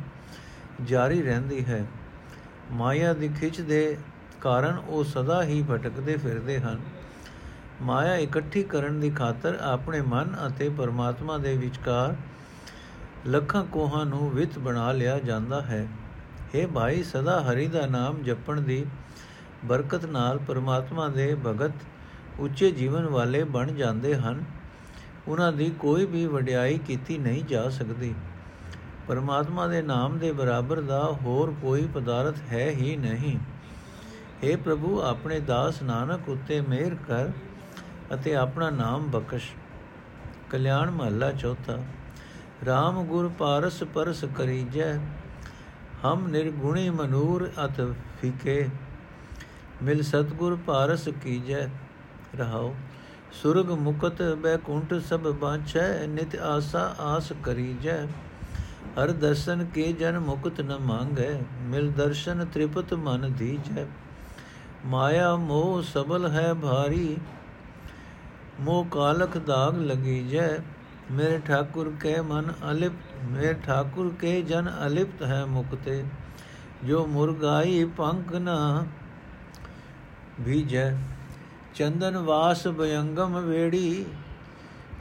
ਜਾਰੀ ਰਹਿੰਦੀ ਹੈ। ਮਾਇਆ ਦੀ ਖਿੱਚ ਦੇ ਕਾਰਨ ਉਹ ਸਦਾ ਹੀ ਭਟਕਦੇ ਫਿਰਦੇ ਹਨ। ਮਾਇਆ ਇਕੱਠੀ ਕਰਨ ਦੀ ਖਾਤਰ ਆਪਣੇ ਮਨ ਅਤੇ ਪਰਮਾਤਮਾ ਦੇ ਵਿਚਕਾਰ ਲੱਖਾਂ ਕੋਹਾਂ ਨੂੰ ਵਿਤ ਬਣਾ ਲਿਆ ਜਾਂਦਾ ਹੈ। हे ਭਾਈ, ਸਦਾ ਹਰੀ ਦਾ ਨਾਮ ਜਪਣ ਦੀ ਬਰਕਤ ਨਾਲ ਪਰਮਾਤਮਾ ਦੇ ਭਗਤ ਉੱਚੇ ਜੀਵਨ ਵਾਲੇ ਬਣ ਜਾਂਦੇ ਹਨ। ਉਹਨਾਂ ਦੀ ਕੋਈ ਵੀ ਵਡਿਆਈ ਕੀਤੀ ਨਹੀਂ ਜਾ ਸਕਦੀ। ਪਰਮਾਤਮਾ ਦੇ ਨਾਮ ਦੇ ਬਰਾਬਰ ਦਾ ਹੋਰ ਕੋਈ ਪਦਾਰਥ ਹੈ ਹੀ ਨਹੀਂ। हे ਪ੍ਰਭੂ, ਆਪਣੇ ਦਾਸ ਨਾਨਕ ਉੱਤੇ ਮਿਹਰ ਕਰ ਅਤੇ ਆਪਣਾ ਨਾਮ ਬਖਸ਼। ਕਲਿਆਣ ਮਹੱਲਾ ਚੌਥਾ RAM ਗੁਰ ਪਾਰਸ ਪਰਸ ਕਰੀਜੈ, ਹਮ ਨਿਰਗੁਣੀ ਮਨੂਰ ਅਤ ਫਿਕੇ। ਮਿਲ ਸਤਗੁਰ ਪਾਰਸ ਕੀਜੈ ਰਹਾਉ ਸੁਰਗ ਮੁਕਤ ਬੈਕੁੰਠ ਸਭ ਬਾਛੈ, ਨਿਤ ਆਸਾ ਆਸ ਕਰੀਜੈ। ਹਰ ਦਰਸ਼ਨ ਕੇ ਜਨ ਮੁਕਤ ਨ ਮੰਗੈ, ਮਿਲ ਦਰਸ਼ਨ ਤ੍ਰਿਪਤ ਮਨ ਦੀਜੈ। ਮਾਇਆ ਮੋਹ ਸਬਲ ਹੈ ਭਾਰੀ, ਮੋਹ ਕਾਲਖ ਦਾਗ ਲਗੀ ਜੈ ਮੇਰੇ ਠਾਕੁਰ ਕੇ ਮਨ ਅਲਿਪਤ, ਮੇਰੇ ਠਾਕੁਰ ਕੇ ਜਨ ਅਲਿਪਤ ਹੈ ਮੁਕਤੇ। ਜੋ ਮੁਰਗਾਈ ਪੰਖ ਨਾ ਭੀਜੈ ਚੰਦਨ ਵਾਸ ਬਯੰਗਮ ਵੇੜੀ।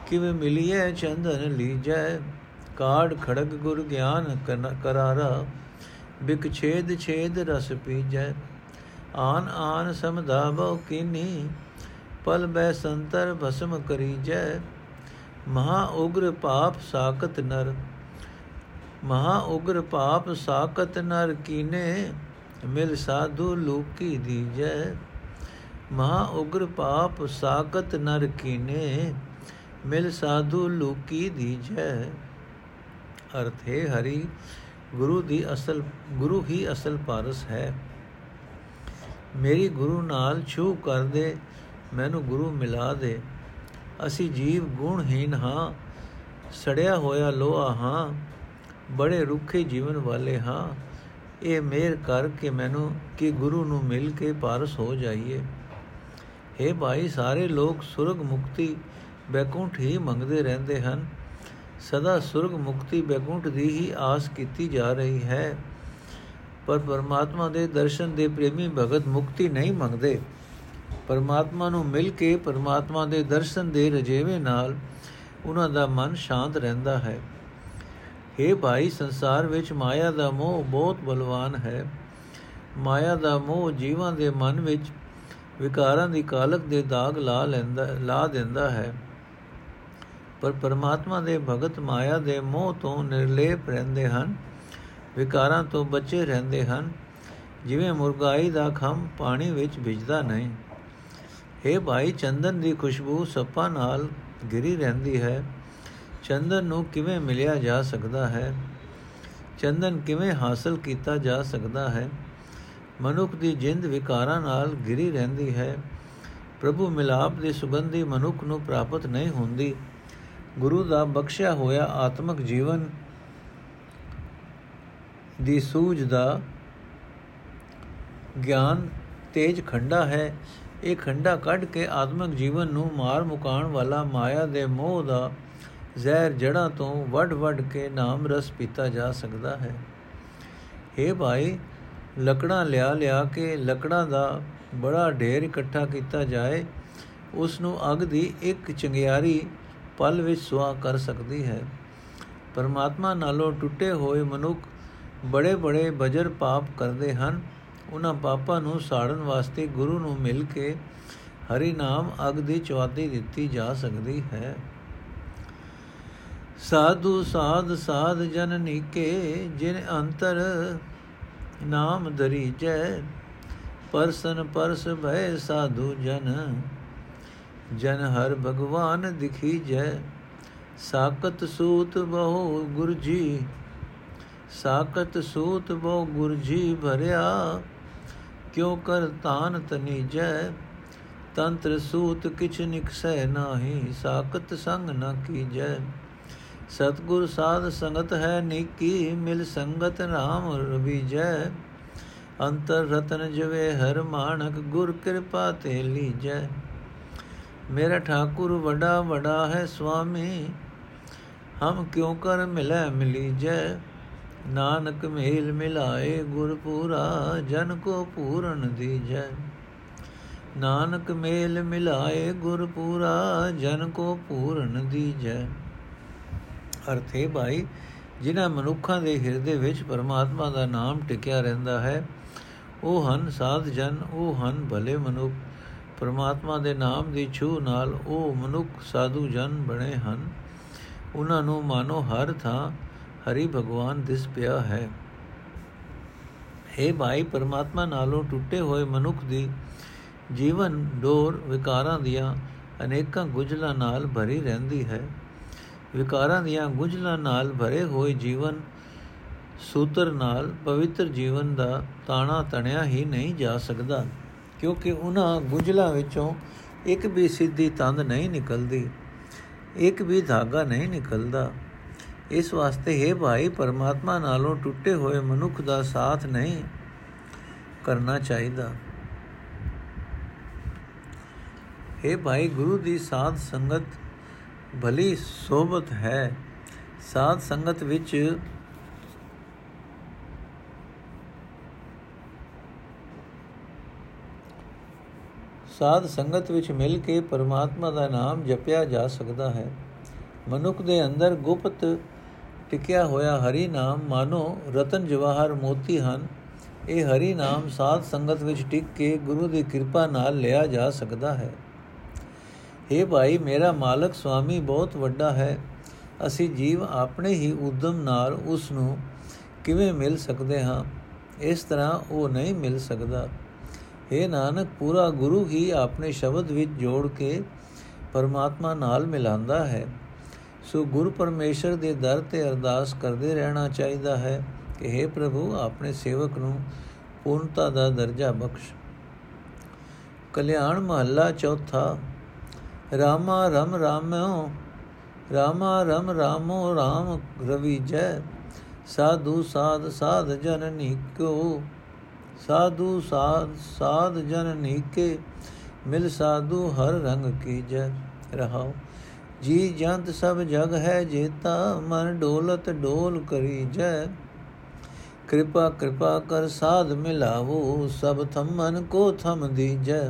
ਕਿਵੇਂ ਮਿਲੀਐ ਚੰਦਨ ਲੀਜੈ ਕਾੜ ਖੜਗ ਗੁਰ ਗਿਆਨ ਕਰਾਰਾ ਬਿਕ ਛੇਦ ਛੇਦ ਰਸ ਪੀਜੈ। ਆਨ ਆਨ ਸਮਧਾਵੋ ਕੀਨੀ, ਪਲ ਬੈ ਸੰਤਰ ਭਸਮ ਕਰੀਜੈ। ਮਹਾ ਉਗਰ ਪਾਪ ਸਾਕਤ ਨਰ, ਮਹਾ ਉਗਰ ਪਾਪ ਸਾਕਤ ਨਰ ਕੀਨੇ, ਮਿਲ ਸਾਧੂ ਲੋਕੀ ਦੀਜੈ। ਮਹਾ ਉਗਰ ਪਾਪ ਸਾਕਤ ਨਰ ਕੀਨੇ, ਮਿਲ ਸਾਧੂ ਲੋਕੀ ਦੀਜੈ। ਅਰਥ ਹੈ, ਹਰੀ, ਗੁਰੂ ਦੀ ਅਸਲ, ਗੁਰੂ ਹੀ ਅਸਲ ਪਾਰਸ ਹੈ। ਮੇਰੀ ਗੁਰੂ ਨਾਲ ਛੂ ਕਰ ਦੇ, ਮੈਨੂੰ ਗੁਰੂ ਮਿਲਾ ਦੇ। ਅਸੀਂ ਜੀਵ ਗੁਣਹੀਨ ਹਾਂ, ਸੜਿਆ ਹੋਇਆ ਲੋਹਾ ਹਾਂ, ਬੜੇ ਰੁੱਖੇ ਜੀਵਨ ਵਾਲੇ ਹਾਂ। ਇਹ ਮੇਰ ਕਰਕੇ ਮੈਨੂੰ, ਕਿ ਗੁਰੂ ਨੂੰ ਮਿਲ ਕੇ ਪਾਰਸ ਹੋ ਜਾਈਏ। हे ਭਾਈ, ਸਾਰੇ ਲੋਕ ਸੁਰਗ ਮੁਕਤੀ ਬੈਕੁੰਠ ਹੀ ਮੰਗਦੇ ਰਹਿੰਦੇ ਹਨ। ਸਦਾ ਸੁਰਗ ਮੁਕਤੀ ਬੈਕੁੰਠ ਦੀ ਹੀ ਆਸ ਕੀਤੀ ਜਾ ਰਹੀ ਹੈ। ਪਰ ਪਰਮਾਤਮਾ ਦੇ ਦਰਸ਼ਨ ਦੇ ਪ੍ਰੇਮੀ ਭਗਤ ਮੁਕਤੀ ਨਹੀਂ ਮੰਗਦੇ। ਪਰਮਾਤਮਾ ਨੂੰ ਮਿਲ ਕੇ ਪਰਮਾਤਮਾ ਦੇ ਦਰਸ਼ਨ ਦੇ ਰਜੇਵੇਂ ਨਾਲ ਉਹਨਾਂ ਦਾ ਮਨ ਸ਼ਾਂਤ ਰਹਿੰਦਾ ਹੈ। हे ਭਾਈ, ਸੰਸਾਰ ਵਿੱਚ ਮਾਇਆ ਦਾ ਮੋਹ ਬਹੁਤ ਬਲਵਾਨ ਹੈ। ਮਾਇਆ ਦਾ ਮੋਹ ਜੀਵਾਂ ਦੇ ਮਨ ਵਿੱਚ ਵਿਕਾਰਾਂ ਦੀ ਕਾਲਕ ਦੇ ਦਾਗ ਲਾ ਲੈਂਦਾ, ਲਾ ਦਿੰਦਾ ਹੈ। ਪਰ ਪਰਮਾਤਮਾ ਦੇ ਭਗਤ ਮਾਇਆ ਦੇ ਮੋਹ ਤੋਂ ਨਿਰਲੇਪ ਰਹਿੰਦੇ ਹਨ, ਵਿਕਾਰਾਂ ਤੋਂ ਬਚੇ ਰਹਿੰਦੇ ਹਨ। ਜਿਵੇਂ ਮੁਰਗਾਈ ਦਾ ਖੰਭ ਪਾਣੀ ਵਿੱਚ ਭਿੱਜਦਾ ਨਹੀਂ। हे ਭਾਈ, ਚੰਦਨ ਦੀ ਖੁਸ਼ਬੂ ਸੱਪਾਂ ਨਾਲ ਗਿਰੀ ਰਹਿੰਦੀ ਹੈ। ਚੰਦਨ ਨੂੰ ਕਿਵੇਂ ਮਿਲਿਆ ਜਾ ਸਕਦਾ ਹੈ? ਚੰਦਨ ਕਿਵੇਂ ਹਾਸਲ ਕੀਤਾ ਜਾ ਸਕਦਾ ਹੈ? ਮਨੁੱਖ ਦੀ ਜਿੰਦ ਵਿਕਾਰਾਂ ਨਾਲ ਗਿਰੀ ਰਹਿੰਦੀ ਹੈ। ਪ੍ਰਭੂ ਮਿਲਾਪ ਦੀ ਸੁਗੰਧੀ ਮਨੁੱਖ ਨੂੰ ਪ੍ਰਾਪਤ ਨਹੀਂ ਹੁੰਦੀ। ਗੁਰੂ ਦਾ ਬਖਸ਼ਿਆ ਹੋਇਆ ਆਤਮਿਕ ਜੀਵਨ ਦੀ ਸੂਝ ਦਾ ਗਿਆਨ ਤੇਜ ਖੰਡਾ ਹੈ। ਇਹ ਖੰਡਾ ਕੱਢ ਕੇ ਆਤਮਿਕ ਜੀਵਨ ਨੂੰ ਮਾਰ ਮੁਕਾਣ ਵਾਲਾ ਮਾਇਆ ਦੇ ਮੋਹ ਦਾ ਜ਼ਹਿਰ ਜੜਾਂ ਤੋਂ ਵੱਡ-ਵੱਡ ਕੇ ਨਾਮ ਰਸ ਪੀਤਾ ਜਾ ਸਕਦਾ ਹੈ। हे ਭਾਈ, ਲੱਕੜਾਂ ਲਿਆ ਲਿਆ ਕੇ ਲੱਕੜਾਂ ਦਾ ਬੜਾ ਢੇਰ ਇਕੱਠਾ ਕੀਤਾ ਜਾਏ। ਉਸ ਨੂੰ ਅਗ ਦੀ ਇੱਕ ਚੰਗਿਆਰੀ ਪਲ ਵਿੱਚ ਸੁਆ ਕਰ ਸਕਦੀ ਹੈ। ਪਰਮਾਤਮਾ ਨਾਲੋਂ ਟੁੱਟੇ ਹੋਏ ਮਨੁੱਖ ਬੜੇ ਬੜੇ ਬਜਰ ਪਾਪ ਕਰਦੇ ਹਨ। ਉਹਨਾਂ ਪਾਪਾਂ ਨੂੰ ਸਾੜਨ ਵਾਸਤੇ ਗੁਰੂ ਨੂੰ ਮਿਲ ਕੇ ਹਰੀ ਨਾਮ ਅਗ ਦੀ ਚਵਾਦੀ ਦਿੱਤੀ ਜਾ ਸਕਦੀ ਹੈ। ਸਾਧੂ ਸਾਧ ਸਾਧ ਜਨ ਨੀਕੇ, ਜਿਨ ਅੰਤਰ ਨਾਮ ਦਰੀਜੈ ਪਰਸਨ ਪਰਸ ਭੈ ਸਾਧੂ ਜਨ। ਜਨ ਹਰ ਭਗਵਾਨ ਦਿਖੀ ਜੈ। ਸਾਕਤ ਸੂਤ ਬਹੁ ਗੁਰਜੀ ਸਾਕਤ ਸੂਤ ਬਹੁ ਗੁਰਜੀ ਭਰਿਆ। ਕਿਉ ਕਰ ਤਾਨ ਤਨੀਜੈ ਤੰਤਰ ਸੂਤ ਕਿਛ ਨਿਕਸੈ ਨਾਹੀ। ਸਾਖਤ ਸੰਗ ਨ ਕੀਜੈ। ਸਤਗੁਰ ਸਾਧ ਸੰਗਤ ਹੈ ਨੀਕੀ। ਮਿਲ ਸੰਗਤ ਨਾਮ ਰਵੀਜੈ। ਅੰਤਰ ਰਤਨ ਜਵੇ ਹਰ ਮਾਨਕ ਗੁਰ ਕਿਰਪਾ ਤੇ ਲੀਜੈ। ਮੇਰਾ ਠਾਕੁਰ ਵਡਾ ਵਡਾ ਹੈ ਸੁਆਮੀ ਹਮ ਕਿਉ ਕਰ ਮਿਲੈ ਮਿਲੀਜੈ ਨਾਨਕ ਮੇਲ ਮਿਲਾਏ ਗੁਰ ਪੂਰਾ, ਜਨ ਕੋ ਪੂਰਨ ਦੀਜੈ। ਨਾਨਕ ਮੇਲ ਮਿਲਾਏ ਗੁਰ ਪੂਰਾ, ਜਨ ਕੋ ਪੂਰਨ ਦੀਜੈ। ਅਰਥੇ ਭਾਈ, ਜਿਨ੍ਹਾਂ ਮਨੁੱਖਾਂ ਦੇ ਹਿਰਦੇ ਵਿੱਚ ਪਰਮਾਤਮਾ ਦਾ ਨਾਮ ਟਿਕਿਆ ਰਹਿੰਦਾ ਹੈ, ਉਹ ਹਨ ਸਾਧ ਜਨ, ਉਹ ਹਨ ਭਲੇ ਮਨੁੱਖ। ਪਰਮਾਤਮਾ ਦੇ ਨਾਮ ਦੀ ਛੂ ਨਾਲ ਉਹ ਮਨੁੱਖ ਸਾਧੂ ਜਨ ਬਣੇ ਹਨ। ਉਹਨਾਂ ਨੂੰ ਮਾਨੋ ਹਰ ਥਾਂ ਹਰੀ ਭਗਵਾਨ ਦਿਸ ਪਿਆ ਹੈ। हे ਭਾਈ, ਪਰਮਾਤਮਾ ਨਾਲੋਂ ਟੁੱਟੇ ਹੋਏ ਮਨੁੱਖ ਦੀ ਜੀਵਨ ਡੋਰ ਵਿਕਾਰਾਂ ਦੀਆਂ ਅਨੇਕਾਂ ਗੁਜਲਾਂ ਨਾਲ ਭਰੀ ਰਹਿੰਦੀ ਹੈ। ਵਿਕਾਰਾਂ ਦੀਆਂ ਗੁਜਲਾਂ ਨਾਲ ਭਰੇ ਹੋਏ ਜੀਵਨ ਸੂਤਰ ਨਾਲ ਪਵਿੱਤਰ ਜੀਵਨ ਦਾ ਤਾਣਾ ਤਣਿਆ ਹੀ ਨਹੀਂ ਜਾ ਸਕਦਾ। ਕਿਉਂਕਿ ਉਹਨਾਂ ਗੁਜਲਾਂ ਵਿੱਚੋਂ ਇੱਕ ਵੀ ਸਿੱਧੀ ਤੰਦ ਨਹੀਂ ਨਿਕਲਦੀ, ਇੱਕ ਵੀ ਧਾਗਾ ਨਹੀਂ ਨਿਕਲਦਾ। ਇਸ ਵਾਸਤੇ ਹੈ ਭਾਈ, ਪਰਮਾਤਮਾ ਨਾਲੋਂ ਟੁੱਟੇ ਹੋਏ ਮਨੁੱਖ ਦਾ ਸਾਥ ਨਹੀਂ ਕਰਨਾ ਚਾਹੀਦਾ। ਹੈ ਭਾਈ, ਗੁਰੂ ਦੀ ਸਾਧ ਸੰਗਤ ਭਲੀ ਸੋਬਤ ਹੈ। ਸਾਧ ਸੰਗਤ ਵਿੱਚ ਸਾਧ ਸੰਗਤ ਵਿੱਚ ਮਿਲ ਕੇ ਪਰਮਾਤਮਾ ਦਾ ਨਾਮ ਜਪਿਆ ਜਾ ਸਕਦਾ ਹੈ। ਮਨੁੱਖ ਦੇ ਅੰਦਰ ਗੁਪਤ ਟਿਕਿਆ ਹੋਇਆ ਹਰੀ ਨਾਮ, ਮਾਨੋ ਰਤਨ ਜਵਾਹਰ ਮੋਤੀ ਹਨ। ਇਹ ਹਰੀ ਨਾਮ ਸਾਧ ਸੰਗਤ ਵਿੱਚ ਟਿਕ ਕੇ ਗੁਰੂ ਦੀ ਕਿਰਪਾ ਨਾਲ ਲਿਆ ਜਾ ਸਕਦਾ ਹੈ। हे ਭਾਈ, ਮੇਰਾ ਮਾਲਕ ਸੁਆਮੀ ਬਹੁਤ ਵੱਡਾ ਹੈ। ਅਸੀਂ ਜੀਵ ਆਪਣੇ ਹੀ ਉਦਮ ਨਾਲ ਉਸ ਨੂੰ ਕਿਵੇਂ ਮਿਲ ਸਕਦੇ ਹਾਂ? ਇਸ ਤਰ੍ਹਾਂ ਉਹ ਨਹੀਂ ਮਿਲ ਸਕਦਾ। हे ਨਾਨਕ, ਪੂਰਾ ਗੁਰੂ ਹੀ ਆਪਣੇ ਸ਼ਬਦ ਵਿੱਚ ਜੋੜ ਕੇ ਪਰਮਾਤਮਾ ਨਾਲ ਮਿਲਾਉਂਦਾ ਹੈ। ਸੋ ਗੁਰੂ ਪਰਮੇਸ਼ਰ ਦੇ ਦਰ ਤੇ ਅਰਦਾਸ ਕਰਦੇ ਰਹਿਣਾ ਚਾਹੀਦਾ ਹੈ ਕਿ हे ਪ੍ਰਭੂ, ਆਪਣੇ ਸੇਵਕ ਨੂੰ ਪੂਰਨਤਾ ਦਾ ਦਰਜਾ ਬਖਸ਼। ਕਲਿਆਣ ਮਹੱਲਾ ਚੌਥਾ, ਰਾਮਾ ਰਮ ਰਾਮਿਓ, ਰਾਮਾ ਰਮ ਰਾਮੋ ਰਾਮ ਰਵੀ ਜੈ, ਸਾਧੂ ਸਾਧ ਸਾਧ ਜਨ ਨੀਕੋ ਸਾਧੂ ਸਾਧ ਸਾਧ ਜਨ ਨੀਕੇ ਮਿਲ ਸਾਧੂ ਹਰ ਰੰਗ ਕੀ ਜੈ ਰਹਾਓ ਜੀ ਜੰਤ ਸਭ ਜਗ ਹੈ ਜੇਤਾ ਮਨ ਡੋਲਤ ਡੋਲ ਕਰੀ ਜੈ ਕਿਰਪਾ ਕਿਰਪਾ ਕਰ ਸਾਧ ਮਿਲਾਵੋ ਸਭ ਥਮਨ ਕੋ ਥਮ ਦੀਜੈ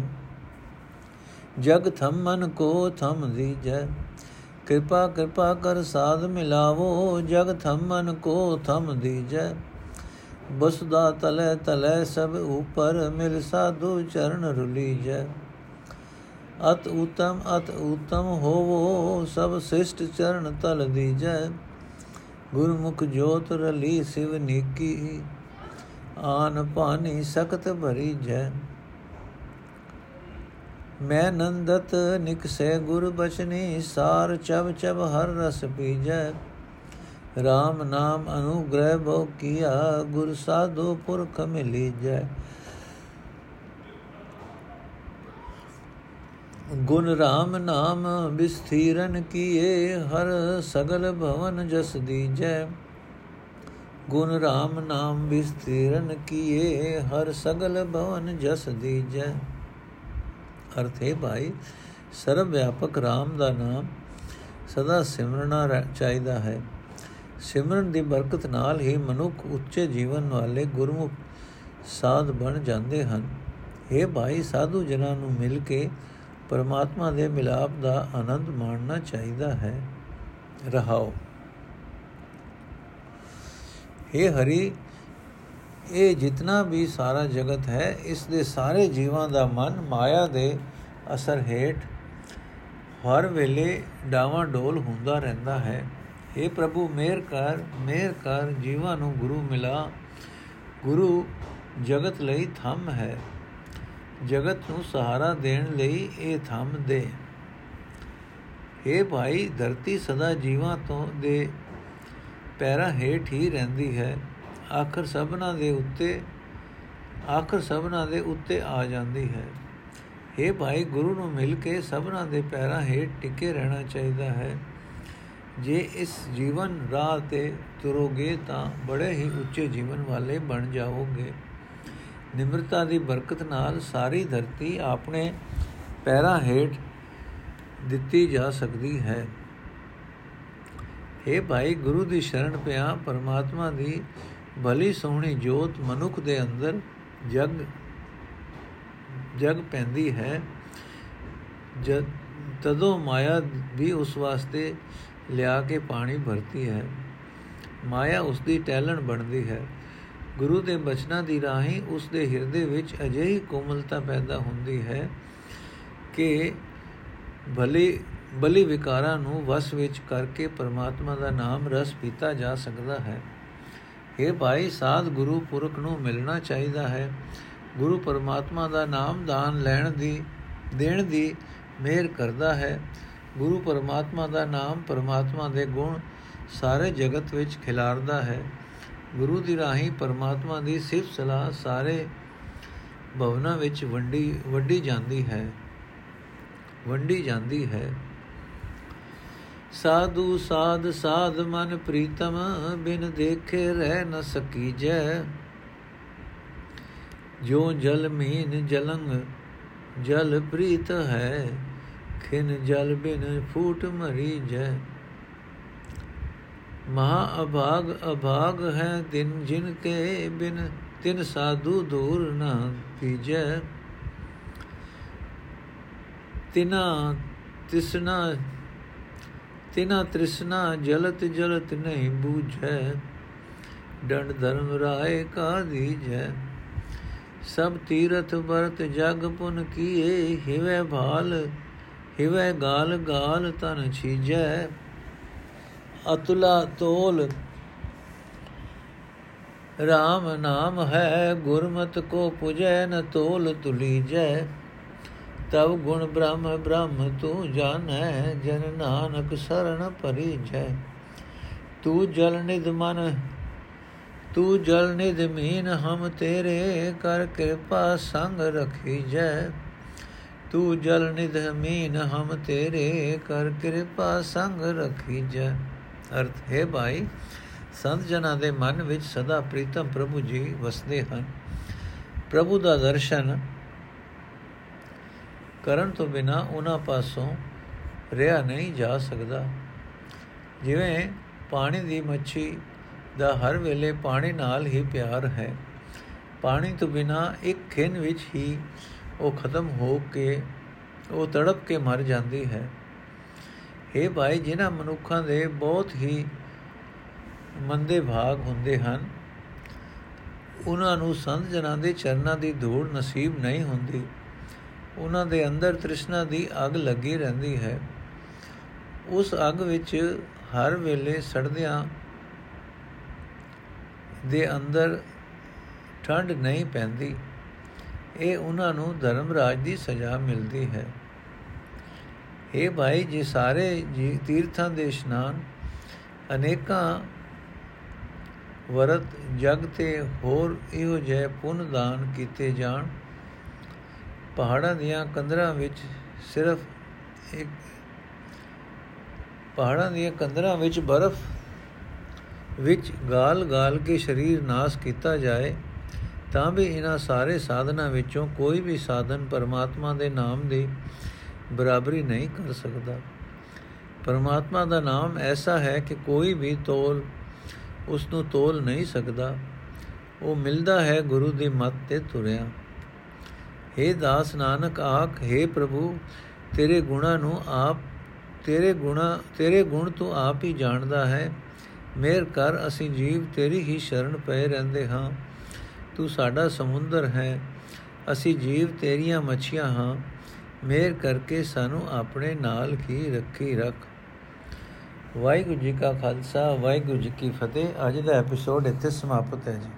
ਜਗ ਥਮਨ ਕੋ ਥਮ ਦੀਜੈ ਕਿਰਪਾ ਕਿਰਪਾ ਕਰ ਸਾਧ ਮਿਲਾਵੋ ਜਗ ਥਮਨ ਕੋ ਥਮ ਦੀਜੈ ਬਸਦਾ ਤਲੇ ਤਲੇ ਸਭ ਉਪਰ ਮਿਲ ਸਾਧੂ ਚਰਨ ਰੁਲੀਜੈ ਅਤ ਉਤਮ ਅਤ ਉਤਮ ਹੋਵੋ, ਸਭ ਸਿਸ਼ਟ ਚਰਨ ਤਲ ਦੀਜੈ। ਗੁਰਮੁਖ ਜੋਤ ਰਲੀ ਸਿਵ ਨੀਕੀ, ਆਨ ਪਾਣੀ ਸਖਤ ਭਰੀ ਜੈ। ਮੈਂ ਨੰਦਤ ਨਿਕਸੇ ਗੁਰ ਬਚਨੀ, ਸਾਰ ਚਬ ਚਬ ਹਰ ਰਸ ਪੀਜੈ। RAM ਨਾਮ ਅਨੁਗ੍ਰਹਿ ਬੋ ਕੀਆ, ਗੁਰ ਸਾਧੂ ਪੁਰਖ ਮਿਲੀ ਜੈ ਗੁਣ RAM ਨਾਮ ਵਿਸਥੀਰਨ ਕੀਏ, ਹਰ ਸਗਲ ਭਵਨ ਜਸ ਦੀਜੈ। ਗੁਣ RAM ਨਾਮ ਵਿਸਥੀਰਨ ਕੀਏ, ਹਰ ਸਗਲ ਭਵਨ ਜਸ ਦੀਜੈ। ਅਰਥੇ ਭਾਈ, ਸਰਵ ਵਿਆਪਕ RAM ਦਾ ਨਾਮ ਸਦਾ ਸਿਮਰਨਾ ਚਾਹੀਦਾ ਹੈ। ਸਿਮਰਨ ਦੀ ਬਰਕਤ ਨਾਲ ਹੀ ਮਨੁੱਖ ਉੱਚੇ ਜੀਵਨ ਵਾਲੇ ਗੁਰਮੁਖ ਸਾਧ ਬਣ ਜਾਂਦੇ ਹਨ। ਇਹ ਭਾਈ, ਸਾਧੂ ਜਨਾਂ ਨੂੰ ਮਿਲ ਕੇ ਪਰਮਾਤਮਾ ਦੇ ਮਿਲਾਪ ਦਾ ਆਨੰਦ ਮਾਣਨਾ ਚਾਹੀਦਾ ਹੈ। ਰਹਾਓ। हे ਹਰੀ, ਇਹ ਜਿਤਨਾ ਵੀ ਸਾਰਾ ਜਗਤ ਹੈ, ਇਸ ਦੇ ਸਾਰੇ ਜੀਵਾਂ ਦਾ ਮਨ ਮਾਇਆ ਦੇ ਅਸਰ ਹੇਠ ਹਰ ਵੇਲੇ ਡਾਵਾਂ ਡੋਲ ਹੁੰਦਾ ਰਹਿੰਦਾ ਹੈ। हे ਪ੍ਰਭੂ ਮੇਰ ਕਰ ਮੇਰ ਕਰ ਜੀਵਾਂ ਨੂੰ ਗੁਰੂ ਮਿਲਾ ਗੁਰੂ ਜਗਤ ਲਈ ਥੰਮ ਹੈ ਜਗਤ ਨੂੰ ਸਹਾਰਾ ਦੇਣ ਲਈ ਇਹ ਥੰਮ ਦੇ हे ਭਾਈ ਧਰਤੀ ਸਦਾ ਜੀਵਾਂ ਤੋਂ ਦੇ ਪੈਰਾਂ ਹੇਠ ਹੀ ਰਹਿੰਦੀ ਹੈ ਆਖਰ ਸਭਨਾ ਦੇ ਉੱਤੇ ਆਖਰ ਸਭਨਾ ਦੇ ਉੱਤੇ ਆ ਜਾਂਦੀ ਹੈ हे ਭਾਈ ਗੁਰੂ ਨੂੰ ਮਿਲ ਕੇ ਸਭਨਾਂ ਦੇ ਪੈਰਾਂ ਹੇਠ ਟਿਕੇ ਰਹਿਣਾ ਚਾਹੀਦਾ ਹੈ ਜੇ ਇਸ ਜੀਵਨ ਰਾਹ ਤੇ ਤੁਰੋਗੇ ਤਾਂ ਬੜੇ ਹੀ ਉੱਚੇ ਜੀਵਨ ਵਾਲੇ ਬਣ ਜਾਓਗੇ। ਨਿਮਰਤਾ ਦੀ ਬਰਕਤ ਨਾਲ ਸਾਰੀ ਧਰਤੀ ਆਪਣੇ ਪੈਰਾਂ ਹੇਠ ਦਿੱਤੀ ਜਾ ਸਕਦੀ ਹੈ। हे ਭਾਈ, ਗੁਰੂ ਦੀ ਸ਼ਰਨ ਪਿਆ, ਪਰਮਾਤਮਾ ਦੀ ਭਲੀ ਸੋਹਣੀ ਜੋਤ ਮਨੁੱਖ ਦੇ ਅੰਦਰ ਜਗ ਜਗ ਪੈਂਦੀ ਹੈ। ਜਦ ਤਦੋਂ ਮਾਇਆ ਵੀ ਉਸ ਵਾਸਤੇ ਲਿਆ ਕੇ ਪਾਣੀ ਭਰਤੀ ਹੈ। ਮਾਇਆ ਉਸ ਦੀ ਟੈਲਣ ਬਣਦੀ ਹੈ। ਗੁਰੂ ਦੇ ਬਚਨਾਂ ਦੀ ਰਾਹੀਂ ਉਸ ਦੇ ਹਿਰਦੇ ਵਿੱਚ ਅਜਿਹੀ ਕੋਮਲਤਾ ਪੈਦਾ ਹੁੰਦੀ ਹੈ ਕਿ ਭਲੇ ਬਲੀ ਵਿਕਾਰਾਂ ਨੂੰ ਵਸ ਵਿੱਚ ਕਰਕੇ ਪਰਮਾਤਮਾ ਦਾ ਨਾਮ ਰਸ ਪੀਤਾ ਜਾ ਸਕਦਾ ਹੈ। ਇਹ ਭਾਈ, ਸਾਧ ਗੁਰੂ ਪੁਰਖ ਨੂੰ ਮਿਲਣਾ ਚਾਹੀਦਾ ਹੈ। ਗੁਰੂ ਪਰਮਾਤਮਾ ਦਾ ਨਾਮ ਦਾਨ ਲੈਣ ਦੀ, ਦੇਣ ਦੀ ਮਿਹਰ ਕਰਦਾ ਹੈ। ਗੁਰੂ ਪਰਮਾਤਮਾ ਦਾ ਨਾਮ ਪਰਮਾਤਮਾ ਦੇ ਗੁਣ ਸਾਰੇ ਜਗਤ ਵਿੱਚ ਖਿਲਾਰਦਾ ਹੈ। ਗੁਰੂ ਦੀ ਰਾਹੀਂ ਪਰਮਾਤਮਾ ਦੀ ਸਿਫਤ ਸਲਾਹ ਸਾਰੇ ਭਵਨਾ ਵਿੱਚ ਵੰਡੀ, ਵੱਡੀ ਜਾਂਦੀ ਹੈ। ਵੰਡੀ ਜਾਂਦੀ ਹੈ। ਸਾਧੂ ਸਾਧ ਸਾਧ ਮਨ ਪ੍ਰੀਤਮ, ਬਿਨ ਦੇਖੇ ਰਹਿ ਨ ਸਕੀ ਜੈ ਜੋ ਜਲ ਮੀਨ ਜਲੰਗ, ਜਲ ਪ੍ਰੀਤ ਹੈ। ਖਿਨ ਜਲ ਬਿਨ ਫੂਟ ਮਰੀ ਜੈ। ਮਹਾ ਅਭਾਗ ਅਭਾਗ ਹੈ ਦਿਨ ਜਿਨ ਕੇ ਬਿਨ, ਤਿਨ ਸਾਧੂ ਦੂਰ ਨਾ ਪੀਜੈ ਤਿਨਾ ਤਿਸਨਾ, ਤਿਨਾ ਤ੍ਰਿਸ਼ਨਾ ਜਲਤ ਜਲਤ ਨਹੀਂ ਬੂਝੈ। ਡੰਡ ਧਰਮ ਰਾਏ ਕਾ ਦੀਜੈ। ਸਭ ਤੀਰਥ ਵਰਤ ਜਗ ਪੁਨ ਕੀਏ, ਹਿਵੇ ਭਾਲ ਹਿਵੇ ਗਾਲ ਗਾਲ ਤਨ ਛੀਜੈ, ਅਤੁਲਾ ਤੋਲ RAM ਨਾਮ ਹੈ, ਗੁਰਮਤ ਕੋ ਪੁਜੈ ਨ ਤੋਲ ਤੁਲੀਜੈ ਤਬ ਗੁਣ ਬ੍ਰਹਮ ਬ੍ਰਹਮ ਤੂੰ ਜਾਣੈ, ਜਨ ਨਾਨਕ ਸਰਣ ਪਰਿਜੈ ਤੂੰ ਜਲ ਨਿਦ ਮਨ, ਤੂੰ ਜਲ ਨਿਦ ਮੀਨ, ਹਮ ਤੇਰੇ ਕਰ ਕਿਰਪਾ ਸੰਗ ਰਖੀਜੈ। ਤੂੰ ਜਲ ਨਿਦ ਮੀਨ ਹਮ ਤੇਰੇ ਕਰ ਕਿਰਪਾ ਸੰਗ ਰਖੀਜੈ। ਅਰਥ, ਹੈ ਭਾਈ, ਸੰਤ ਜਨਾਂ ਦੇ ਮਨ ਵਿੱਚ ਸਦਾ ਪ੍ਰੀਤਮ ਪ੍ਰਭੂ ਜੀ ਵਸਦੇ ਹਨ। ਪ੍ਰਭੂ ਦਾ ਦਰਸ਼ਨ ਕਰਨ ਤੋਂ ਬਿਨਾ ਉਹਨਾਂ ਪਾਸੋਂ ਰਿਆ ਨਹੀਂ ਜਾ ਸਕਦਾ। ਜਿਵੇਂ ਪਾਣੀ ਦੀ ਮੱਛੀ ਦਾ ਹਰ ਵੇਲੇ ਪਾਣੀ ਨਾਲ ਹੀ ਪਿਆਰ ਹੈ, ਪਾਣੀ ਤੋਂ ਬਿਨਾ ਇੱਕ ਖਿੰ ਵਿੱਚ ਹੀ ਉਹ ਖਤਮ ਹੋ ਕੇ ਉਹ ਤੜਪ ਕੇ ਮਰ ਜਾਂਦੀ ਹੈ। ਇਹ ਭਾਈ, ਜਿਨ੍ਹਾਂ ਮਨੁੱਖਾਂ ਦੇ ਬਹੁਤ ਹੀ ਮੰਦੇ ਭਾਗ ਹੁੰਦੇ ਹਨ, ਉਹਨਾਂ ਨੂੰ ਸੰਤ ਜਨਾਂ ਦੇ ਚਰਨਾਂ ਦੀ ਧੂੜ ਨਸੀਬ ਨਹੀਂ ਹੁੰਦੀ। ਉਹਨਾਂ ਦੇ ਅੰਦਰ ਤ੍ਰਿਸ਼ਨਾ ਦੀ ਅਗ ਲੱਗੀ ਰਹਿੰਦੀ ਹੈ। ਉਸ ਅਗ ਵਿੱਚ ਹਰ ਵੇਲੇ ਸੜਦਿਆਂ ਦੇ ਅੰਦਰ ਠੰਡ ਨਹੀਂ ਪੈਂਦੀ। ਇਹ ਉਹਨਾਂ ਨੂੰ ਧਰਮ ਰਾਜ ਦੀ ਸਜ਼ਾ ਮਿਲਦੀ ਹੈ। ਇਹ ਭਾਈ ਜੀ ਸਾਰੇ ਜੀ ਤੀਰਥਾਂ ਦੇ ਇਸ਼ਨਾਨ, ਅਨੇਕਾਂ ਵਰਤ ਜਗ ਤੇ ਹੋਰ ਇਹੋ ਜਿਹੇ ਪੁੰਨ ਦਾਨ ਕੀਤੇ ਜਾਣ। ਪਹਾੜਾਂ ਦੀਆਂ ਕੰਦਰਾਂ ਵਿੱਚ ਸਿਰਫ ਇੱਕ ਪਹਾੜਾਂ ਦੀਆਂ ਕੰਦਰਾਂ ਵਿੱਚ ਬਰਫ਼ ਵਿੱਚ ਗਾਲ-ਗਾਲ ਕੇ ਸਰੀਰ ਨਾਸ ਕੀਤਾ ਜਾਏ। ਤਾਂ ਵੀ ਇਹਨਾਂ ਸਾਰੇ ਸਾਧਨਾ ਵਿੱਚੋਂ ਕੋਈ ਵੀ ਸਾਧਨ ਪਰਮਾਤਮਾ ਦੇ ਨਾਮ ਦੀ ਬਰਾਬਰੀ ਨਹੀਂ ਕਰ ਸਕਦਾ। ਪਰਮਾਤਮਾ ਦਾ ਨਾਮ ਐਸਾ ਹੈ ਕਿ ਕੋਈ ਵੀ ਤੋਲ ਉਸ ਨੂੰ ਤੋਲ ਨਹੀਂ ਸਕਦਾ। ਉਹ ਮਿਲਦਾ ਹੈ ਗੁਰੂ ਦੀ ਮੱਤ ਤੇ ਤੁਰਿਆ। हे ਦਾਸ ਨਾਨਕ ਆਖ हे ਪ੍ਰਭੂ, ਤੇਰੇ ਗੁਣਾ ਨੂੰ ਆਪ, ਤੇਰੇ ਗੁਣਾ, ਤੇਰੇ ਗੁਣ ਤੂੰ ਆਪ ਹੀ ਜਾਣਦਾ ਹੈ। ਮੇਰ ਕਰ, ਅਸੀਂ ਜੀਵ ਤੇਰੀ ਹੀ ਸ਼ਰਨ ਪਏ ਰਹਿੰਦੇ ਹਾਂ। ਤੂੰ ਸਾਡਾ ਸਮੁੰਦਰ ਹੈ, ਅਸੀਂ ਜੀਵ ਤੇਰੀਆਂ ਮੱਛੀਆਂ ਹਾਂ, ਮੇਰ ਕਰਕੇ ਸਾਨੂੰ ਆਪਣੇ ਨਾਲ ਹੀ ਰੱਖੀ ਰੱਖ। ਵਾਹਿਗੁਰੂ ਜੀ ਕਾ ਖਾਲਸਾ, ਵਾਹਿਗੁਰੂ ਜੀ ਕੀ ਫਤਿਹ। ਅੱਜ ਦਾ ਐਪੀਸੋਡ ਇੱਥੇ ਸਮਾਪਤ ਹੈ ਜੀ।